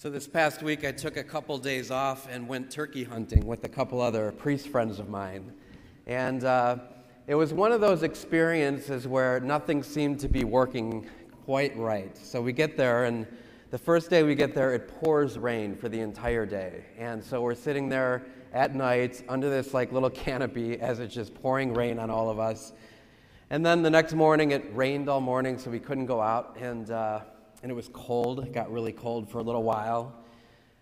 So, this past week, I took a couple days off and went turkey hunting with a couple other priest friends of mine. And uh, it was one of those experiences where nothing seemed to be working quite right. So, we get there, and the first day we get there, it pours rain for the entire day. And so, we're sitting there at night under this like little canopy as it's just pouring rain on all of us. And then the next morning, it rained all morning, so we couldn't go out. And uh, and it was cold. It got really cold for a little while.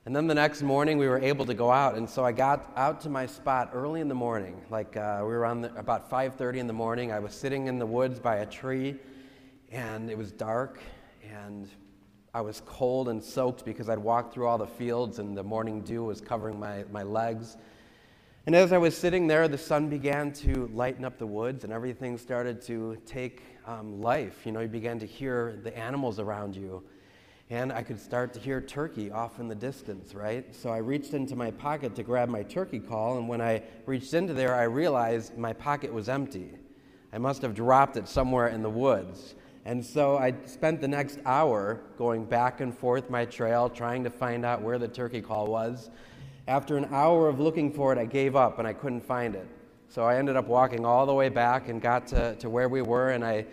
And then the next morning, we were able to go out. And so I got out to my spot early in the morning. Like uh, we were on the, about 5:30 in the morning. I was sitting in the woods by a tree, and it was dark, and I was cold and soaked because I'd walked through all the fields, and the morning dew was covering my, my legs. And as I was sitting there, the sun began to lighten up the woods, and everything started to take um, life. You know, you began to hear the animals around you. And I could start to hear turkey off in the distance, right? So I reached into my pocket to grab my turkey call, and when I reached into there, I realized my pocket was empty. I must have dropped it somewhere in the woods. And so I spent the next hour going back and forth my trail, trying to find out where the turkey call was. After an hour of looking for it, I gave up and I couldn't find it. So I ended up walking all the way back and got to, to where we were, and I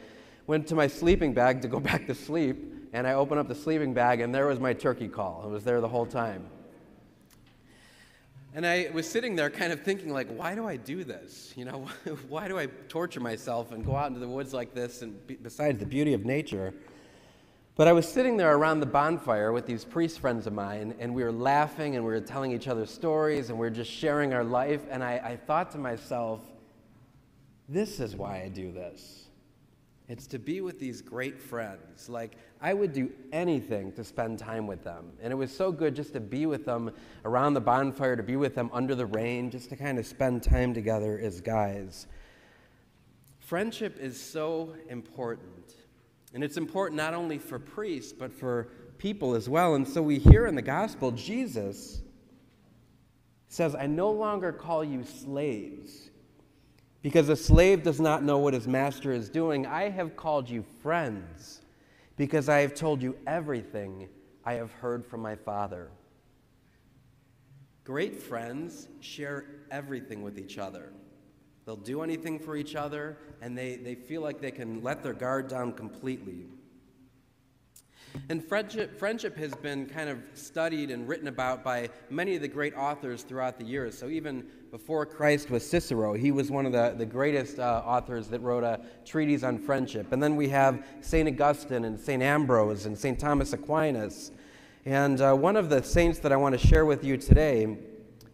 went to my sleeping bag to go back to sleep. And I opened up the sleeping bag, and there was my turkey call. It was there the whole time. And I was sitting there kind of thinking, like, why do I do this? You know, why do I torture myself and go out into the woods like this? And be, besides the beauty of nature, but I was sitting there around the bonfire with these priest friends of mine, and we were laughing and we were telling each other stories and we were just sharing our life. And I, I thought to myself, this is why I do this. It's to be with these great friends. Like, I would do anything to spend time with them. And it was so good just to be with them around the bonfire, to be with them under the rain, just to kind of spend time together as guys. Friendship is so important. And it's important not only for priests, but for people as well. And so we hear in the gospel, Jesus says, I no longer call you slaves, because a slave does not know what his master is doing. I have called you friends, because I have told you everything I have heard from my Father. Great friends share everything with each other. They'll do anything for each other, and they, they feel like they can let their guard down completely. And friendship, friendship has been kind of studied and written about by many of the great authors throughout the years. So even before Christ was Cicero, he was one of the, the greatest uh, authors that wrote a treatise on friendship. And then we have St. Augustine and St. Ambrose and St. Thomas Aquinas. And uh, one of the saints that I want to share with you today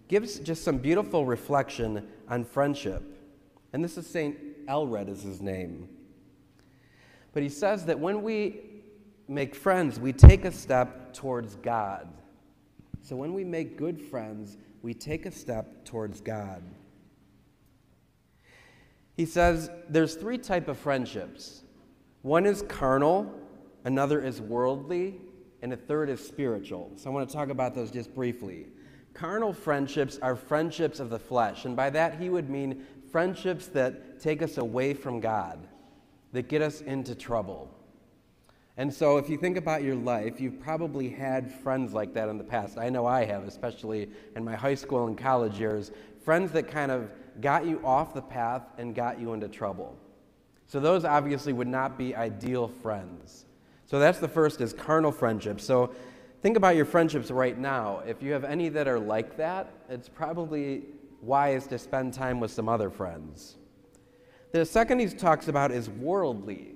gives just some beautiful reflection on friendship. And this is St. Aelred, is his name. But he says that when we make friends, we take a step towards God. So when we make good friends, we take a step towards God. He says there's three type of friendships. One is carnal, another is worldly, and a third is spiritual. So I want to talk about those just briefly. Carnal friendships are friendships of the flesh, and by that he would mean friendships that take us away from God, that get us into trouble. And so, if you think about your life, you've probably had friends like that in the past. I know I have, especially in my high school and college years. Friends that kind of got you off the path and got you into trouble. So, those obviously would not be ideal friends. So, that's the first is carnal friendships. So, think about your friendships right now. If you have any that are like that, it's probably wise to spend time with some other friends. The second he talks about is worldly.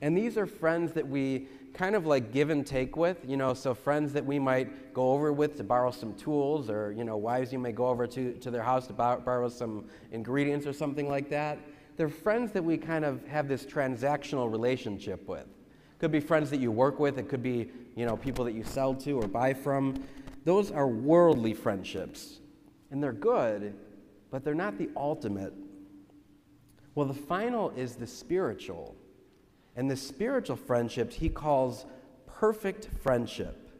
And these are friends that we kind of like give and take with, you know, so friends that we might go over with to borrow some tools, or, you know, wives you may go over to, to their house to borrow some ingredients or something like that. They're friends that we kind of have this transactional relationship with. Could be friends that you work with, it could be, you know, people that you sell to or buy from. Those are worldly friendships. And they're good, but they're not the ultimate. Well, the final is the spiritual. And the spiritual friendships he calls perfect friendship.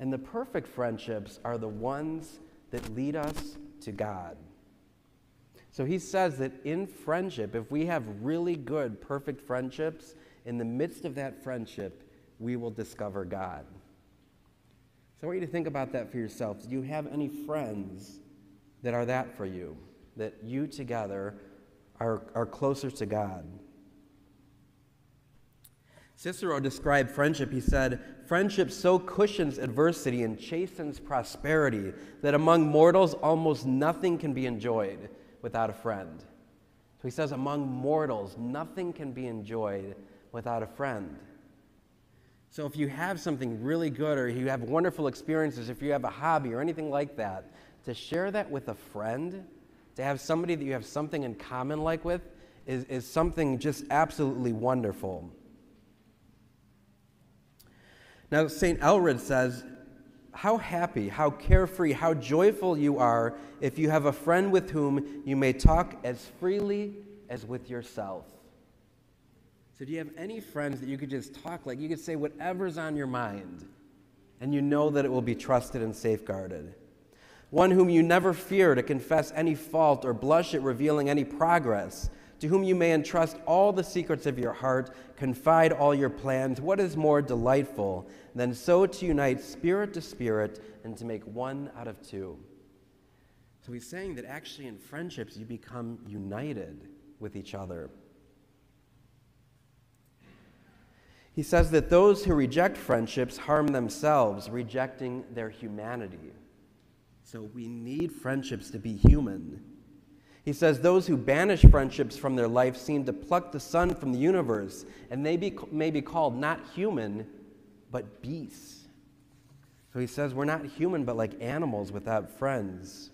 And the perfect friendships are the ones that lead us to God. So he says that in friendship, if we have really good, perfect friendships, in the midst of that friendship, we will discover God. So I want you to think about that for yourself. Do you have any friends that are that for you? That you together are, are closer to God? Cicero described friendship. He said, Friendship so cushions adversity and chastens prosperity that among mortals almost nothing can be enjoyed without a friend. So he says, Among mortals, nothing can be enjoyed without a friend. So if you have something really good or you have wonderful experiences, if you have a hobby or anything like that, to share that with a friend, to have somebody that you have something in common like with, is, is something just absolutely wonderful. Now, St. Aelred says, How happy, how carefree, how joyful you are if you have a friend with whom you may talk as freely as with yourself. So, do you have any friends that you could just talk like you could say whatever's on your mind, and you know that it will be trusted and safeguarded? One whom you never fear to confess any fault or blush at revealing any progress to whom you may entrust all the secrets of your heart, confide all your plans. What is more delightful than so to unite spirit to spirit and to make one out of two? So he's saying that actually in friendships you become united with each other. He says that those who reject friendships harm themselves, rejecting their humanity. So we need friendships to be human. He says, Those who banish friendships from their life seem to pluck the sun from the universe, and they be, may be called not human, but beasts. So he says, We're not human, but like animals without friends.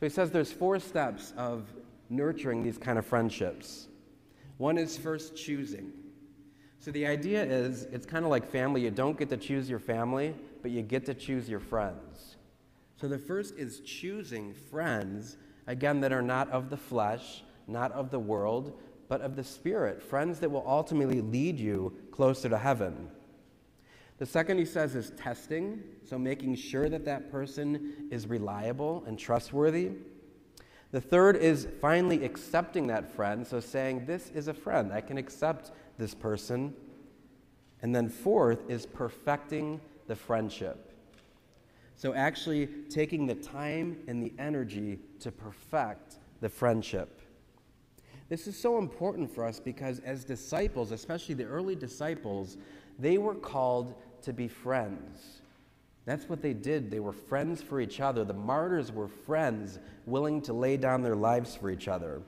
So he says there's four steps of nurturing these kind of friendships. One is first choosing. So the idea is it's kind of like family. You don't get to choose your family, but you get to choose your friends. So the first is choosing friends, again, that are not of the flesh, not of the world, but of the Spirit, friends that will ultimately lead you closer to heaven. The second he says is testing, so making sure that that person is reliable and trustworthy. The third is finally accepting that friend, so saying, This is a friend, I can accept this person. And then fourth is perfecting the friendship. So, actually, taking the time and the energy to perfect the friendship. This is so important for us because, as disciples, especially the early disciples, they were called to be friends. That's what they did. They were friends for each other. The martyrs were friends, willing to lay down their lives for each other.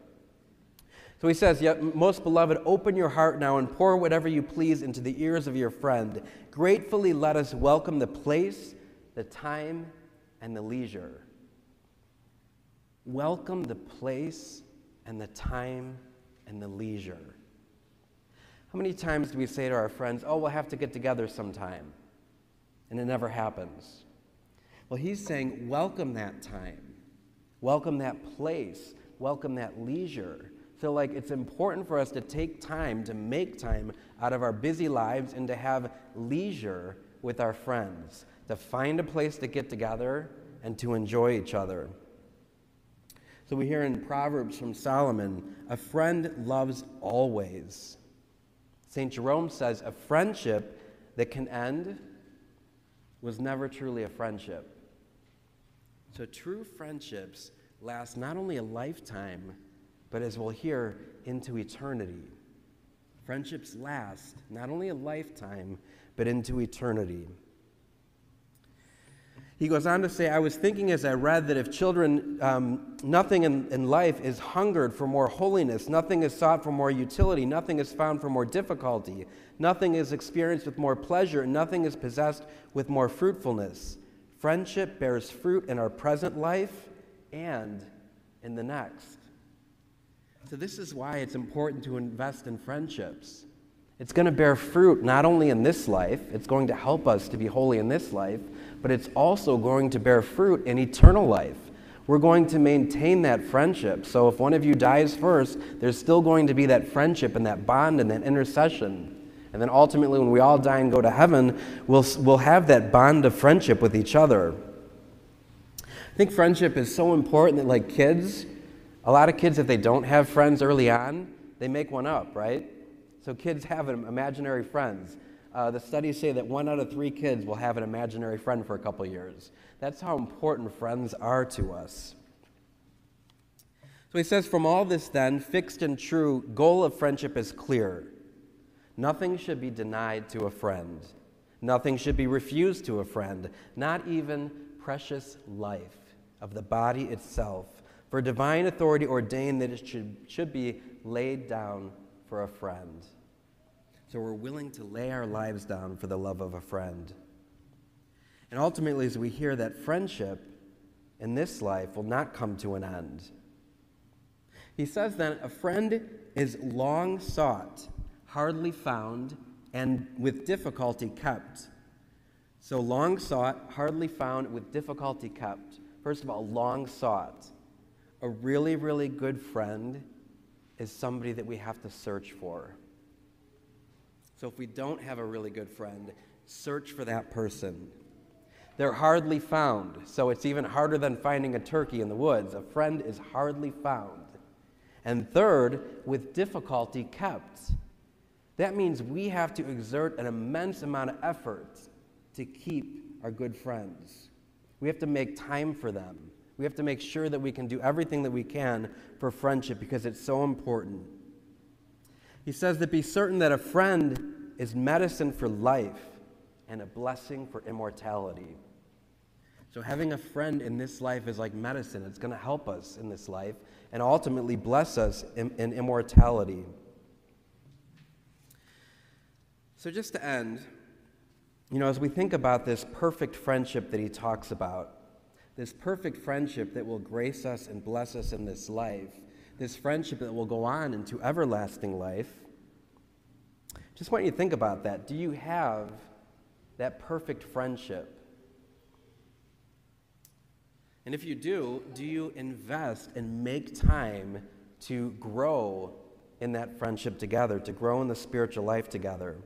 So he says, Yet, most beloved, open your heart now and pour whatever you please into the ears of your friend. Gratefully let us welcome the place the time, and the leisure. Welcome the place and the time and the leisure. How many times do we say to our friends, Oh, we'll have to get together sometime? And it never happens. Well, he's saying, Welcome that time, welcome that place, welcome that leisure. So, like, it's important for us to take time, to make time out of our busy lives, and to have leisure with our friends to find a place to get together and to enjoy each other. So we hear in Proverbs from Solomon a friend loves always. St. Jerome says a friendship that can end was never truly a friendship. So true friendships last not only a lifetime, but as we'll hear, into eternity. Friendships last not only a lifetime, but into eternity. He goes on to say, I was thinking as I read that if children, um, nothing in, in life is hungered for more holiness, nothing is sought for more utility, nothing is found for more difficulty, nothing is experienced with more pleasure, nothing is possessed with more fruitfulness. Friendship bears fruit in our present life and in the next. So, this is why it's important to invest in friendships. It's going to bear fruit not only in this life, it's going to help us to be holy in this life, but it's also going to bear fruit in eternal life. We're going to maintain that friendship. So if one of you dies first, there's still going to be that friendship and that bond and that intercession. And then ultimately, when we all die and go to heaven, we'll, we'll have that bond of friendship with each other. I think friendship is so important that, like kids, a lot of kids, if they don't have friends early on, they make one up, right? So kids have imaginary friends. Uh, the studies say that one out of three kids will have an imaginary friend for a couple years. That's how important friends are to us. So he says, From all this, then, fixed and true goal of friendship is clear. Nothing should be denied to a friend, nothing should be refused to a friend, not even precious life of the body itself. For divine authority ordained that it should, should be laid down for a friend. So we're willing to lay our lives down for the love of a friend. And ultimately, as we hear that friendship in this life will not come to an end, he says then a friend is long sought, hardly found, and with difficulty kept. So, long sought, hardly found, with difficulty kept. First of all, long sought. A really, really good friend is somebody that we have to search for. So, if we don't have a really good friend, search for that person. They're hardly found, so it's even harder than finding a turkey in the woods. A friend is hardly found. And third, with difficulty kept. That means we have to exert an immense amount of effort to keep our good friends. We have to make time for them. We have to make sure that we can do everything that we can for friendship because it's so important. He says that be certain that a friend is medicine for life and a blessing for immortality. So, having a friend in this life is like medicine. It's going to help us in this life and ultimately bless us in, in immortality. So, just to end, you know, as we think about this perfect friendship that he talks about, this perfect friendship that will grace us and bless us in this life, this friendship that will go on into everlasting life, just want you to think about that. Do you have that perfect friendship? And if you do, do you invest and make time to grow in that friendship together, to grow in the spiritual life together?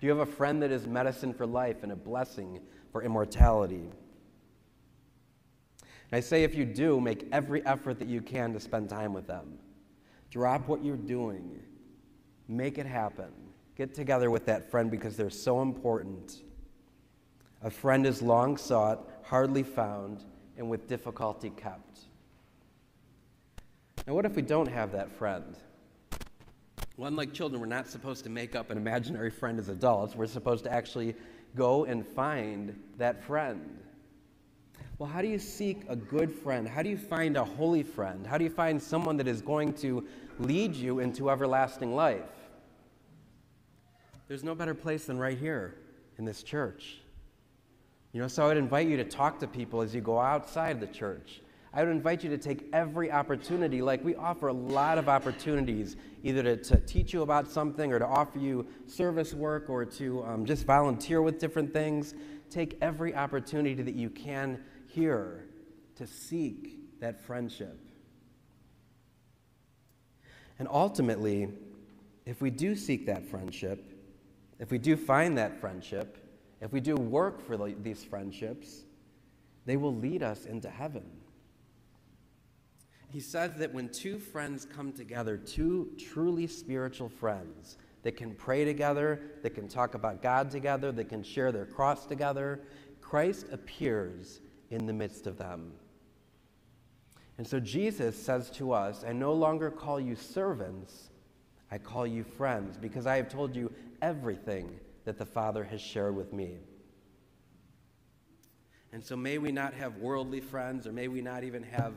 Do you have a friend that is medicine for life and a blessing for immortality? And I say, if you do, make every effort that you can to spend time with them. Drop what you're doing, make it happen. Get together with that friend because they're so important. A friend is long sought, hardly found, and with difficulty kept. Now, what if we don't have that friend? Well, unlike children, we're not supposed to make up an imaginary friend as adults. We're supposed to actually go and find that friend. Well, how do you seek a good friend? How do you find a holy friend? How do you find someone that is going to lead you into everlasting life? There's no better place than right here in this church. You know, so I would invite you to talk to people as you go outside the church. I would invite you to take every opportunity. Like, we offer a lot of opportunities, either to, to teach you about something or to offer you service work or to um, just volunteer with different things. Take every opportunity that you can here to seek that friendship. And ultimately, if we do seek that friendship, if we do find that friendship, if we do work for these friendships, they will lead us into heaven. He says that when two friends come together, two truly spiritual friends that can pray together, that can talk about God together, that can share their cross together, Christ appears in the midst of them. And so Jesus says to us, I no longer call you servants, I call you friends, because I have told you everything that the Father has shared with me. And so may we not have worldly friends, or may we not even have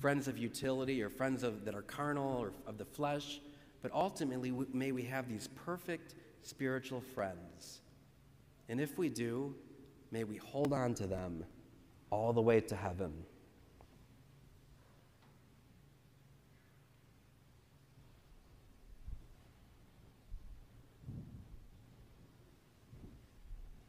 friends of utility or friends of, that are carnal or of the flesh, but ultimately may we have these perfect spiritual friends. And if we do, may we hold on to them all the way to heaven.